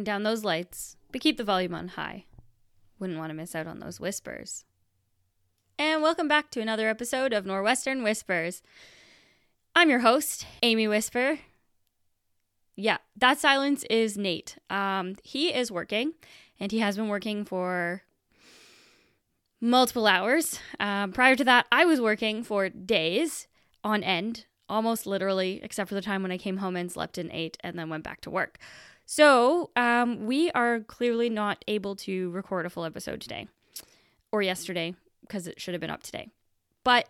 Turn down those lights, but keep the volume on high. Wouldn't want to miss out on those whispers. And welcome back to another episode of Norwestern Whispers. I'm your host, Amy Whisper. Yeah, that silence is Nate. Um, he is working, and he has been working for multiple hours. Um, prior to that, I was working for days on end, almost literally, except for the time when I came home and slept and ate and then went back to work. So um, we are clearly not able to record a full episode today or yesterday because it should have been up today. But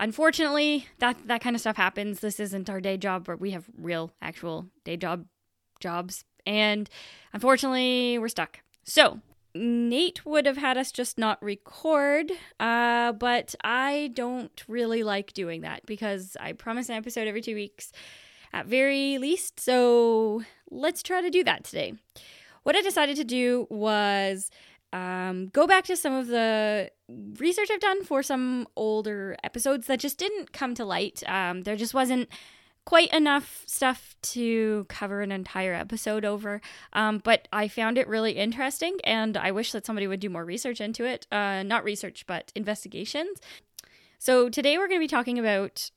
unfortunately, that that kind of stuff happens. This isn't our day job, but we have real, actual day job jobs, and unfortunately, we're stuck. So Nate would have had us just not record, uh, but I don't really like doing that because I promise an episode every two weeks at very least. So let's try to do that today. What I decided to do was um, go back to some of the research I've done for some older episodes that just didn't come to light. Um, there just wasn't quite enough stuff to cover an entire episode over. Um, but I found it really interesting, and I wish that somebody would do more research into it. Uh, not research, but investigations. So today we're going to be talking about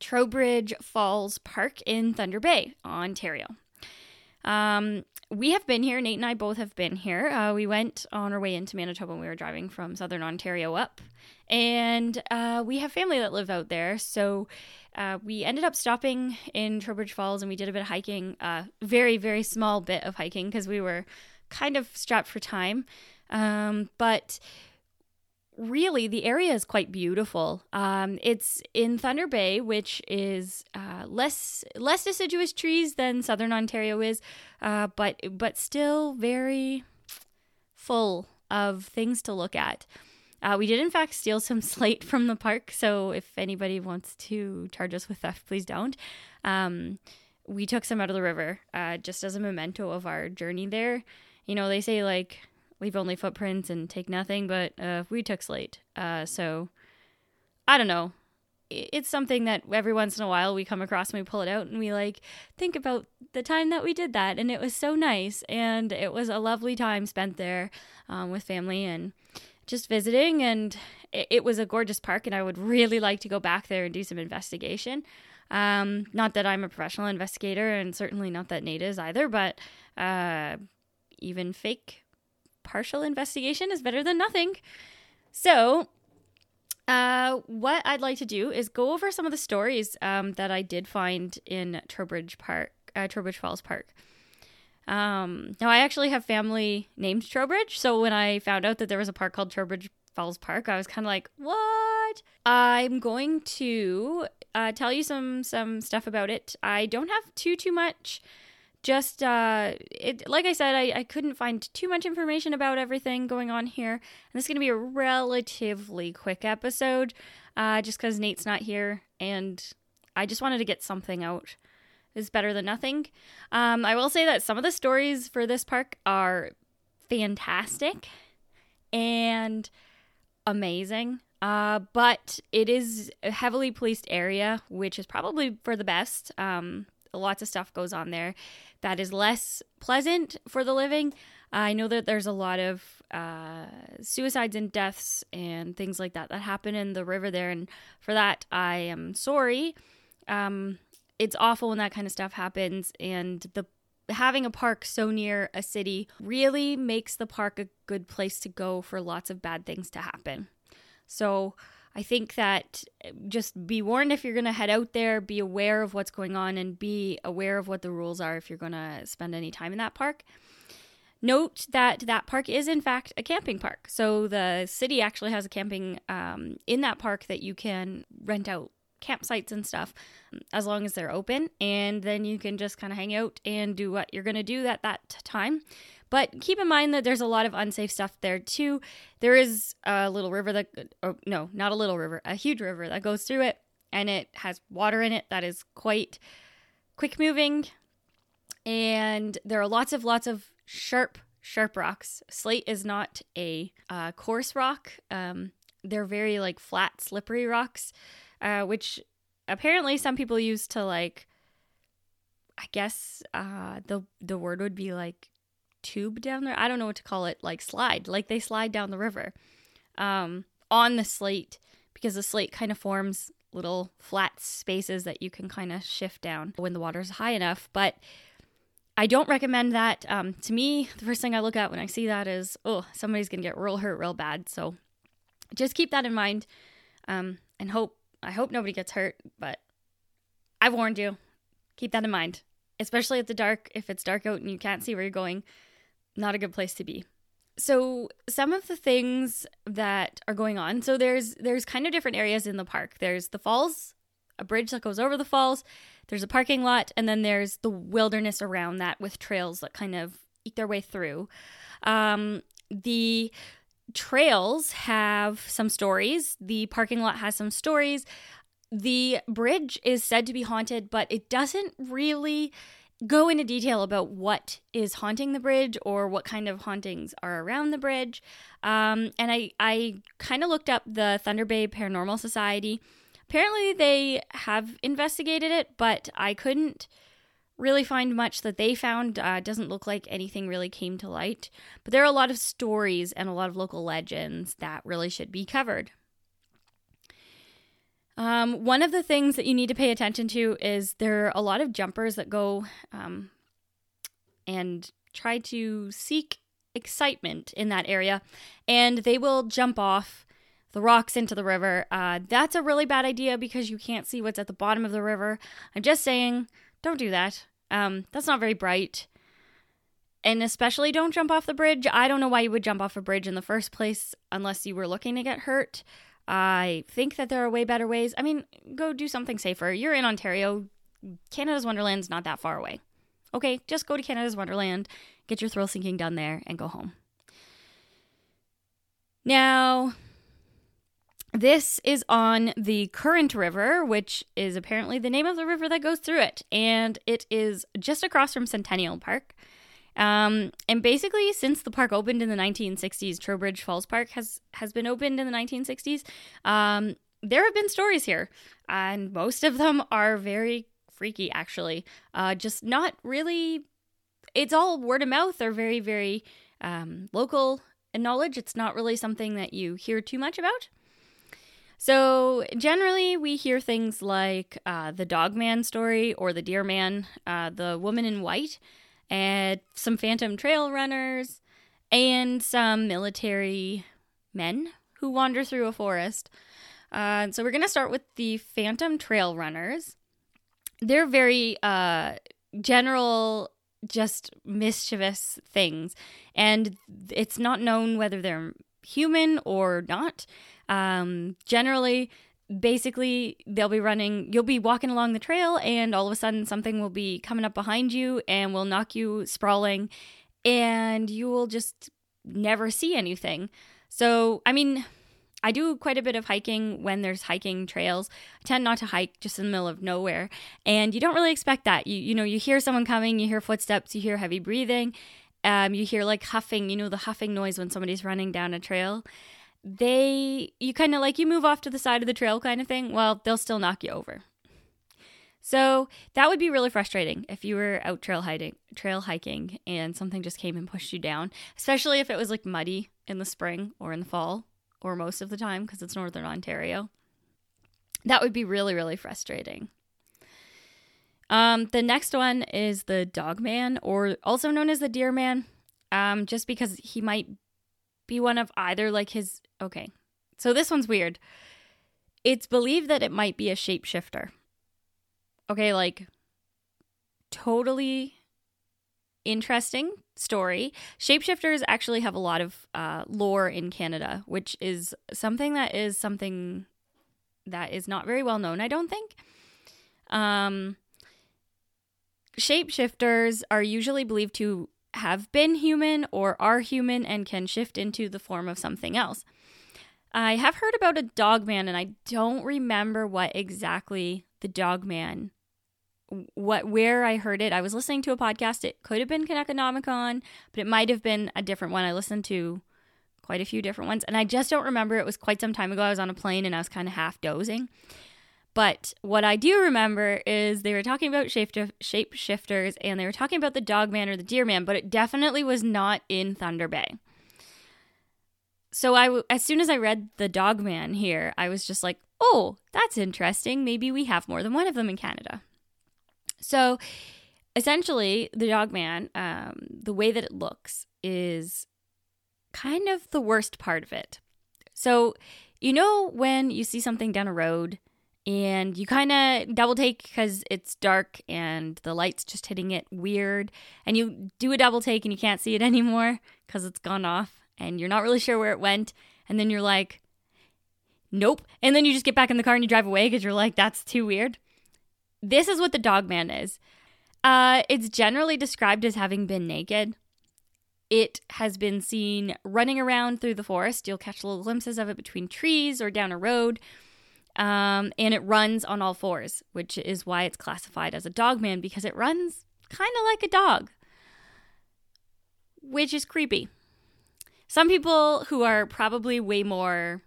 Trowbridge Falls Park in Thunder Bay, Ontario. Um, we have been here. Nate and I both have been here. Uh, we went on our way into Manitoba when we were driving from southern Ontario up, and uh, we have family that live out there. So uh, we ended up stopping in Trowbridge Falls, and we did a bit of hiking. Uh, very very small bit of hiking because we were kind of strapped for time, um, but really the area is quite beautiful. Um, it's in Thunder Bay, which is uh, less less deciduous trees than Southern Ontario is, uh, but but still very full of things to look at. Uh, we did in fact steal some slate from the park, so if anybody wants to charge us with theft, please don't. Um, we took some out of the river uh, just as a memento of our journey there. You know, they say like leave only footprints and take nothing, but uh, we took slate. Uh, so I don't know. It's something that every once in a while we come across and we pull it out and we like think about the time that we did that. And it was so nice. And it was a lovely time spent there um, with family and just visiting. And it, was a gorgeous park. And I would really like to go back there and do some investigation. Um, not that I'm a professional investigator, and certainly not that Nate is either, but uh, even fake partial investigation is better than nothing. So, uh, what I'd like to do is go over some of the stories um, that I did find in Trowbridge Park, uh, Trowbridge Falls Park. Um, now, I actually have family named Trowbridge, so when I found out that there was a park called Trowbridge Falls Park, I was kind of like, "What?" I'm going to uh, tell you some some stuff about it. I don't have too too much just uh it like i said I, I couldn't find too much information about everything going on here. And this is going to be a relatively quick episode uh just because nate's not here and i just wanted to get something out. Is better than nothing. Um i will say that some of the stories for this park are fantastic and amazing uh, but it is a heavily policed area, which is probably for the best. Um, lots of stuff goes on there that is less pleasant for the living. I know that there's a lot of uh, suicides and deaths and things like that that happen in the river there, and for that I am sorry. Um, it's awful when that kind of stuff happens, and the having a park so near a city really makes the park a good place to go for lots of bad things to happen. So I think that eh, just be warned if you're going to head out there, be aware of what's going on, and be aware of what the rules are if you're going to spend any time in that park. Note that that park is, in fact, a camping park. So the city actually has a camping um, in that park that you can rent out campsites and stuff as long as they're open. And then you can just kind of hang out and do what you're going to do at that time. But keep in mind that there's a lot of unsafe stuff there too. There is a little river that, or no, not a little river, a huge river that goes through it, and it has water in it that is quite quick moving. And there are lots of, lots of sharp, sharp rocks. Slate is not a uh, coarse rock. Um, they're very like flat, slippery rocks, uh, which apparently some people use to like I guess uh, the the word would be like tube down there. I don't know what to call it, like slide, like they slide down the river um, on the slate because the slate kind of forms little flat spaces that you can kind of shift down when the water's high enough. But I don't recommend that. Um, to me, the first thing I look at when I see that is, oh, somebody's going to get real hurt real bad. So just keep that in mind um, and hope, I hope nobody gets hurt. But I've warned you, keep that in mind, especially at the dark. If it's dark out and you can't see where you're going, not a good place to be. So some of the things that are going on so there's there's kind of different areas in the park. There's the falls a bridge that goes over the falls there's a parking lot and then there's the wilderness around that with trails that kind of eat their way through. Um, the trails have some stories. The parking lot has some stories. The bridge is said to be haunted but it doesn't really go into detail about what is haunting the bridge or what kind of hauntings are around the bridge. Um, and I, I kind of looked up the Thunder Bay Paranormal Society. Apparently, they have investigated it, but I couldn't really find much that they found. Uh, doesn't look like anything really came to light. But there are a lot of stories and a lot of local legends that really should be covered. Um, one of the things that you need to pay attention to is there are a lot of jumpers that go um, and try to seek excitement in that area, and they will jump off the rocks into the river. Uh, that's a really bad idea because you can't see what's at the bottom of the river. I'm just saying, don't do that. Um, that's not very bright. And especially don't jump off the bridge. I don't know why you would jump off a bridge in the first place unless you were looking to get hurt. I think that there are way better ways. I mean, go do something safer. You're in Ontario. Canada's Wonderland's not that far away. Okay, just go to Canada's Wonderland, get your thrill seeking done there, and go home. Now, this is on the Current River, which is apparently the name of the river that goes through it, and it is just across from Centennial Park. Um, and basically, since the park opened in the 1960s, Trowbridge Falls Park has has been opened in the 1960s. Um, there have been stories here, and most of them are very freaky. Actually, uh, just not really. It's all word of mouth or very very um, local knowledge. It's not really something that you hear too much about. So generally, we hear things like uh, the dog man story or the deer man, uh, the woman in white and some phantom trail runners, and some military men who wander through a forest. Uh, so we're going to start with the phantom trail runners. They're very uh, general, just mischievous things, and it's not known whether they're human or not. Um, generally, basically they'll be running you'll be walking along the trail and all of a sudden something will be coming up behind you and will knock you sprawling and you will just never see anything. So i mean i do quite a bit of hiking when there's hiking trails. I tend not to hike just in the middle of nowhere and you don't really expect that. You you know you hear someone coming you hear footsteps you hear heavy breathing um, you hear like huffing you know the huffing noise when somebody's running down a trail they you kind of like you move off to the side of the trail kind of thing well they'll still knock you over. So that would be really frustrating if you were out trail hiking trail hiking and something just came and pushed you down especially if it was like muddy in the spring or in the fall or most of the time because it's northern ontario. That would be really really frustrating. Um, the next one is the dog man or also known as the deer man um, just because he might be one of either like his Okay. So this one's weird. It's believed that it might be a shapeshifter. Okay, like totally interesting story. Shapeshifters actually have a lot of uh, lore in Canada, which is something that is something that is not very well known, I don't think. Um, shapeshifters are usually believed to have been human or are human and can shift into the form of something else. I have heard about a dog man, and I don't remember what exactly the dog man what where I heard it. I was listening to a podcast. It could have been Canuckonomicon, but it might have been a different one. I listened to quite a few different ones, and I just don't remember. It was quite some time ago. I was on a plane and I was kind of half dozing. But what I do remember is they were talking about shape shapeshifters and they were talking about the dog man or the deer man, but it definitely was not in Thunder Bay. So I, as soon as I read the dog man here, I was just like, oh, that's interesting. Maybe we have more than one of them in Canada. So essentially, the dog man, um, the way that it looks is kind of the worst part of it. So, you know, when you see something down a road and you kind of double take because it's dark and the light's just hitting it weird, and you do a double take and you can't see it anymore because it's gone off and you're not really sure where it went, and then you're like, nope. And then you just get back in the car and you drive away because you're like, that's too weird. This is what the dog man is. Uh, it's generally described as having been naked. It has been seen running around through the forest. You'll catch little glimpses of it between trees or down a road. Um, and it runs on all fours, which is why it's classified as a dog man because it runs kind of like a dog, which is creepy. Some people who are probably way more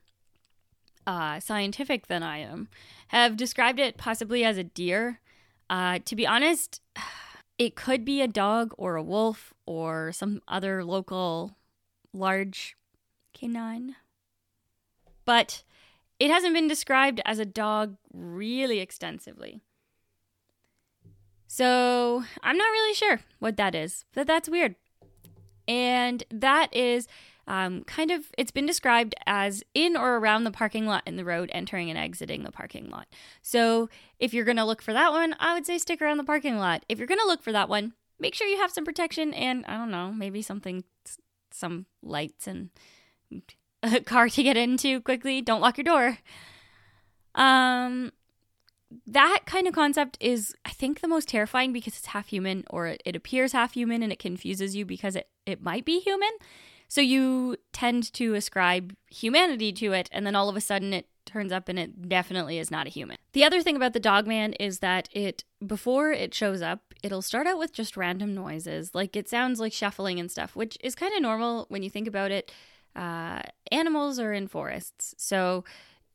uh, scientific than I am have described it possibly as a deer. Uh, to be honest, it could be a dog or a wolf or some other local large canine. But it hasn't been described as a dog really extensively. So I'm not really sure what that is, but that's weird. And that is um, kind of, it's been described as in or around the parking lot in the road, entering and exiting the parking lot. So if you're going to look for that one, I would say stick around the parking lot. If you're going to look for that one, make sure you have some protection and I don't know, maybe something, some lights and a car to get into quickly. Don't lock your door. Um, that kind of concept is, I think, the most terrifying because it's half human or it, it appears half human and it confuses you because it, it might be human. So you tend to ascribe humanity to it, and then all of a sudden it turns up and it definitely is not a human. The other thing about the dog man is that it, before it shows up, it'll start out with just random noises. Like it sounds like shuffling and stuff, which is kind of normal when you think about it. Uh, animals are in forests. So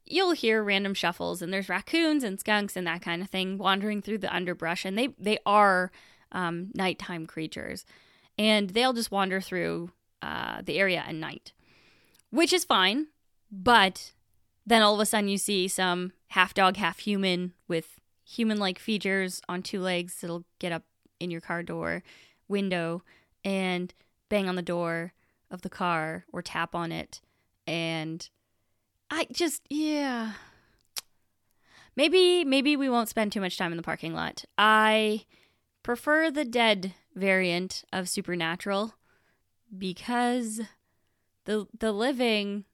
you'll hear random shuffles and there's raccoons and skunks and that kind of thing wandering through the underbrush and they they are um, nighttime creatures and they'll just wander through uh, the area at night, which is fine. But then all of a sudden you see some half dog, half human with human like features on two legs that'll get up in your car door window and bang on the door of the car or tap on it. And I just, yeah. Maybe, maybe we won't spend too much time in the parking lot. I prefer the dead variant of Supernatural because the the living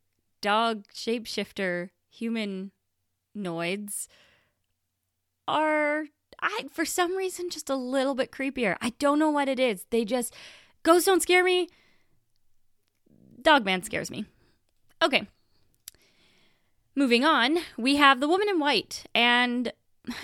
dog shapeshifter humanoids are I for some reason just a little bit creepier. I don't know what it is. They just ghosts don't scare me. Dogman scares me. Okay. Moving on, we have the woman in white and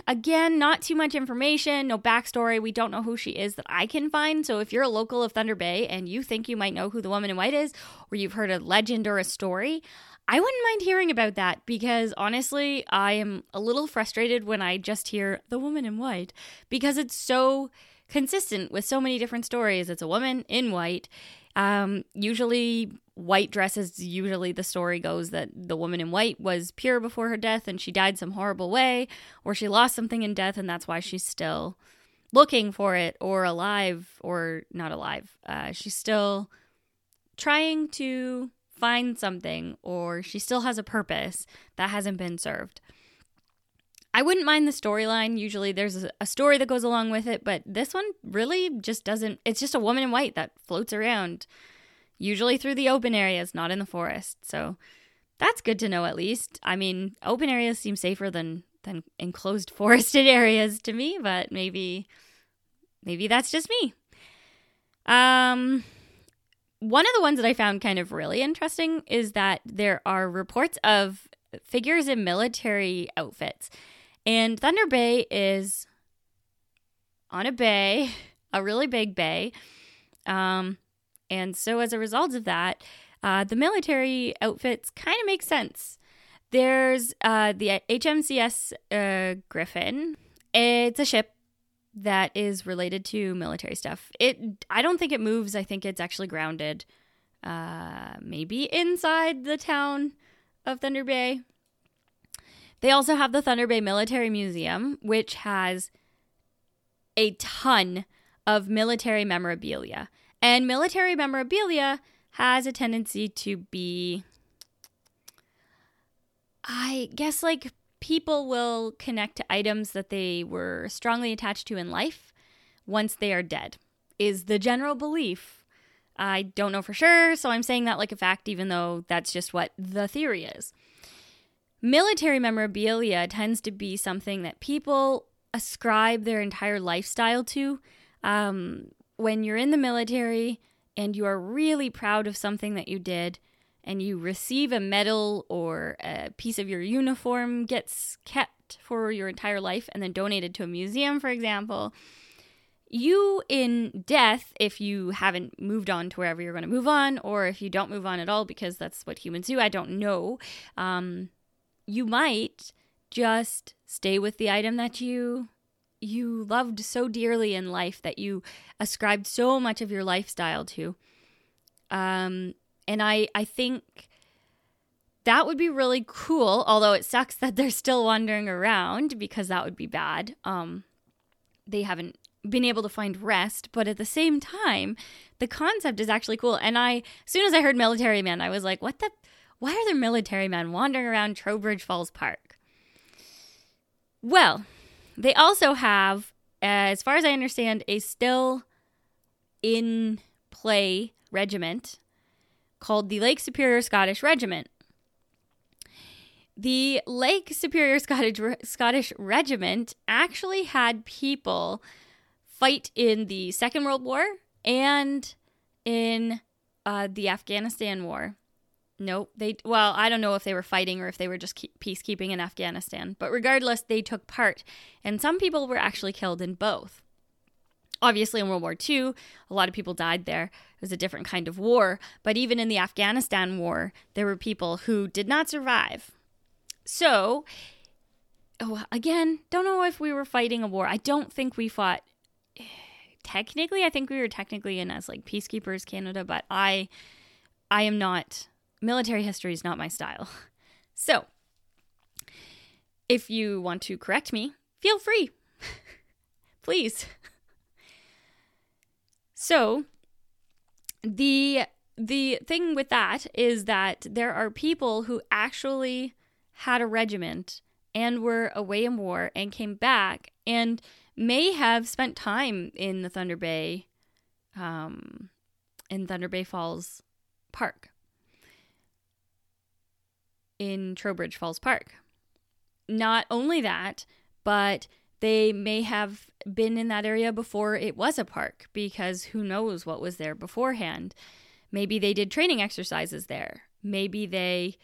again, not too much information, no backstory. We don't know who she is that I can find. So if you're a local of Thunder Bay and you think you might know who the woman in white is, or you've heard a legend or a story, I wouldn't mind hearing about that because honestly, I am a little frustrated when I just hear the woman in white because it's so consistent with so many different stories. It's a woman in white. Um, usually white dresses usually the story goes that the woman in white was pure before her death and she died some horrible way or she lost something in death and that's why she's still looking for it or alive or not alive. Uh, she's still trying to find something or she still has a purpose that hasn't been served I wouldn't mind the storyline. Usually there's a story that goes along with it, but this one really just doesn't. It's just a woman in white that floats around usually through the open areas, not in the forest. So that's good to know at least. I mean, open areas seem safer than than enclosed forested areas to me, but maybe maybe that's just me. Um one of the ones that I found kind of really interesting is that there are reports of figures in military outfits. And Thunder Bay is on a bay, a really big bay. Um, and so, as a result of that, uh, the military outfits kind of make sense. There's uh, the HMCS uh, Griffon. It's a ship that is related to military stuff. It I don't think it moves. I think it's actually grounded. Uh, maybe inside the town of Thunder Bay. They also have the Thunder Bay Military Museum, which has a ton of military memorabilia. And military memorabilia has a tendency to be, I guess, like people will connect to items that they were strongly attached to in life once they are dead, is the general belief. I don't know for sure, so I'm saying that like a fact, even though that's just what the theory is. Military memorabilia tends to be something that people ascribe their entire lifestyle to. Um, when you're in the military and you are really proud of something that you did, and you receive a medal or a piece of your uniform gets kept for your entire life and then donated to a museum, for example, you in death, if you haven't moved on to wherever you're going to move on, or if you don't move on at all because that's what humans do, I don't know. Um, you might just stay with the item that you you loved so dearly in life that you ascribed so much of your lifestyle to. Um, and I I think that would be really cool. Although it sucks that they're still wandering around because that would be bad. Um, they haven't been able to find rest, but at the same time, the concept is actually cool. And I, as soon as I heard military man, I was like, what the why are there military men wandering around Trowbridge Falls Park? Well, they also have, as far as I understand, a still in play regiment called the Lake Superior Scottish Regiment. The Lake Superior Scottish, Scottish Regiment actually had people fight in the Second World War and in uh, the Afghanistan War. Nope. They well, I don't know if they were fighting or if they were just keep, peacekeeping in Afghanistan, but regardless, they took part, and some people were actually killed in both. Obviously, in World War II, a lot of people died there. It was a different kind of war, but even in the Afghanistan war, there were people who did not survive. So, oh, again, don't know if we were fighting a war. I don't think we fought. Technically, I think we were technically in as like peacekeepers, Canada, but I, I am not military history is not my style. So, if you want to correct me, feel free. Please. So, the the thing with that is that there are people who actually had a regiment and were away in war and came back and may have spent time in the Thunder Bay um in Thunder Bay Falls Park in Trowbridge Falls Park. Not only that, but they may have been in that area before it was a park because who knows what was there beforehand. Maybe they did training exercises there. Maybe they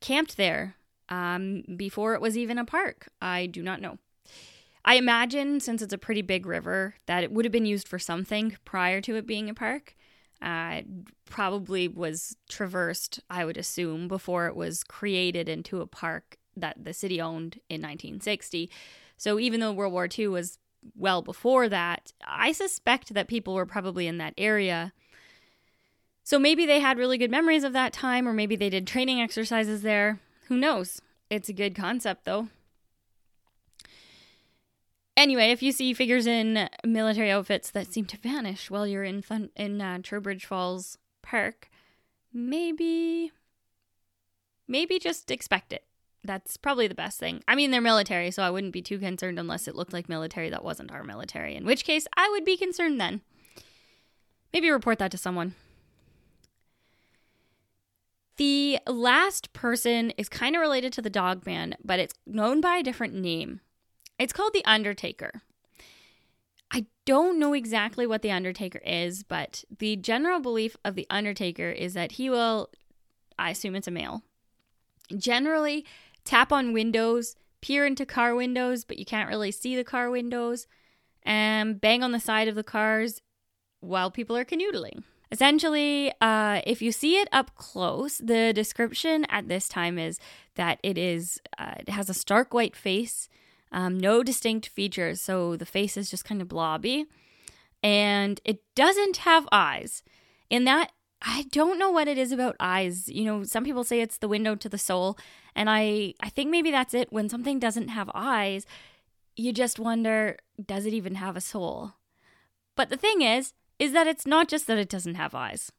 camped there um, before it was even a park. I do not know. I imagine, since it's a pretty big river, that it would have been used for something prior to it being a park uh, probably was traversed, I would assume, before it was created into a park that the city owned in 1960. So even though World War II was well before that, I suspect that people were probably in that area. So maybe they had really good memories of that time, or maybe they did training exercises there. Who knows? It's a good concept, though. Anyway, if you see figures in military outfits that seem to vanish while you're in fun- in uh, Trowbridge Falls Park, maybe maybe just expect it. That's probably the best thing. I mean, they're military, so I wouldn't be too concerned unless it looked like military that wasn't our military, in which case I would be concerned then. Maybe report that to someone. The last person is kind of related to the dog man, but it's known by a different name. It's called The Undertaker. I don't know exactly what The Undertaker is, but the general belief of The Undertaker is that he will, I assume it's a male, generally tap on windows, peer into car windows, but you can't really see the car windows, and bang on the side of the cars while people are canoodling. Essentially, uh, if you see it up close, the description at this time is that it is uh, it has a stark white face, um, no distinct features, so the face is just kind of blobby, and it doesn't have eyes. In that, I don't know what it is about eyes. You know, some people say it's the window to the soul, and I I think maybe that's it. When something doesn't have eyes, you just wonder, does it even have a soul? But the thing is, is that it's not just that it doesn't have eyes.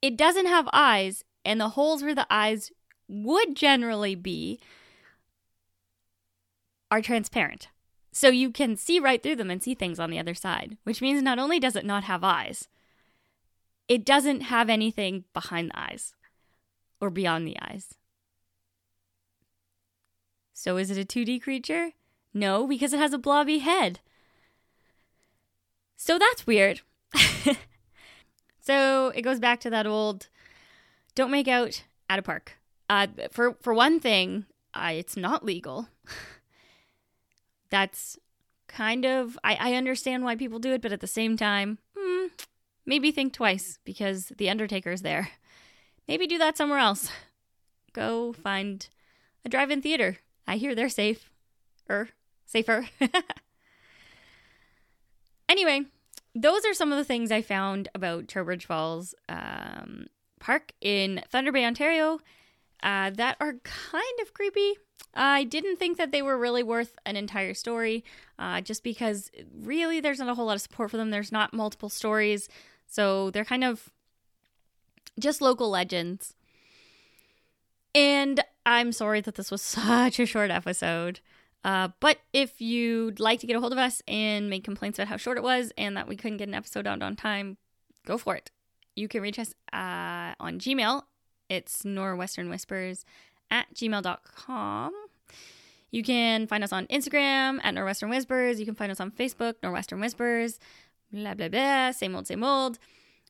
It doesn't have eyes, and the holes where the eyes would generally be are transparent. So you can see right through them and see things on the other side, which means not only does it not have eyes, it doesn't have anything behind the eyes or beyond the eyes. So is it a 2D creature? No, because it has a blobby head. So that's weird. so it goes back to that old don't make out at a park. Uh, for for one thing, uh, it's not legal. That's kind of I, I understand why people do it, but at the same time, hmm, maybe think twice because the Undertaker's there. Maybe do that somewhere else. Go find a drive-in theater. I hear they're safe, or safer. Anyway, those are some of the things I found about Trowbridge Falls um, Park in Thunder Bay, Ontario, uh, that are kind of creepy. I didn't think that they were really worth an entire story, uh, just because really there's not a whole lot of support for them. There's not multiple stories, so they're kind of just local legends. And I'm sorry that this was such a short episode. Uh, but if you'd like to get a hold of us and make complaints about how short it was and that we couldn't get an episode out on time, go for it. You can reach us uh, on Gmail. It's norwesternwhispers at gmail.com. You can find us on Instagram at Norwestern Whispers. You can find us on Facebook, Norwestern Whispers. Blah, blah, blah. Same old, same old.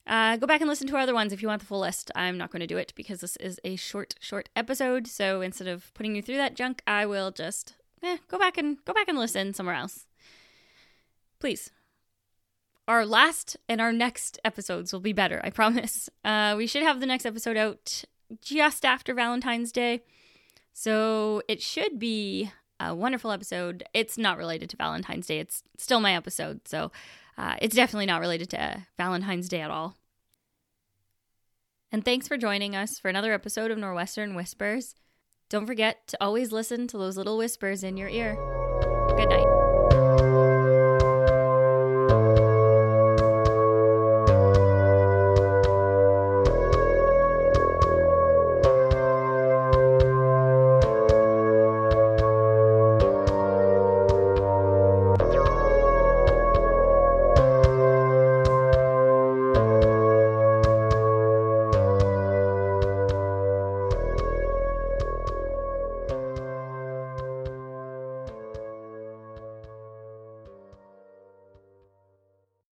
Uh, go back and listen to our other ones if you want the full list. I'm not going to do it because this is a short, short episode. So instead of putting you through that junk, I will just eh, go back and go back and listen somewhere else. Please. Our last and our next episodes will be better, I promise. Uh, we should have the next episode out just after Valentine's Day. So it should be a wonderful episode. It's not related to Valentine's Day, it's still my episode. So uh, it's definitely not related to Valentine's Day at all. And thanks for joining us for another episode of Norwestern Whispers. Don't forget to always listen to those little whispers in your ear. Good night.